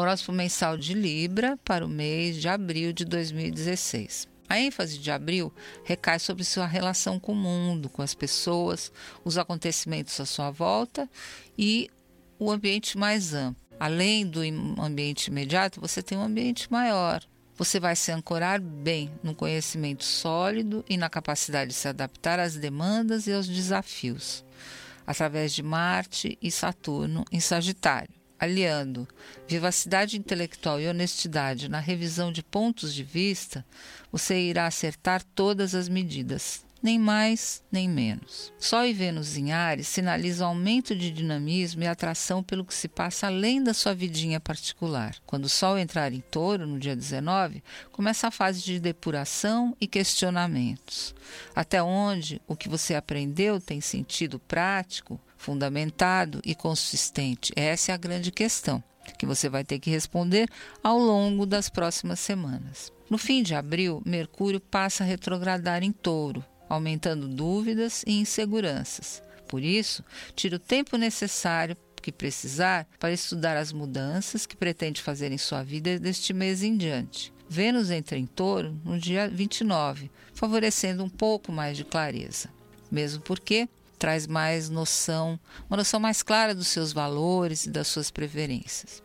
Horóscopo mensal de Libra para o mês de abril de 2016. A ênfase de abril recai sobre sua relação com o mundo, com as pessoas, os acontecimentos à sua volta e o ambiente mais amplo. Além do ambiente imediato, você tem um ambiente maior. Você vai se ancorar bem no conhecimento sólido e na capacidade de se adaptar às demandas e aos desafios, através de Marte e Saturno em Sagitário aliando vivacidade intelectual e honestidade na revisão de pontos de vista, você irá acertar todas as medidas, nem mais nem menos. Sol e Vênus em Ares sinalizam aumento de dinamismo e atração pelo que se passa além da sua vidinha particular. Quando o Sol entrar em Touro, no dia 19, começa a fase de depuração e questionamentos. Até onde o que você aprendeu tem sentido prático, fundamentado e consistente? Essa é a grande questão que você vai ter que responder ao longo das próximas semanas. No fim de abril, Mercúrio passa a retrogradar em touro, aumentando dúvidas e inseguranças. Por isso, tire o tempo necessário que precisar para estudar as mudanças que pretende fazer em sua vida deste mês em diante. Vênus entra em touro no dia 29, favorecendo um pouco mais de clareza. Mesmo porque traz mais noção, uma noção mais clara dos seus valores e das suas preferências.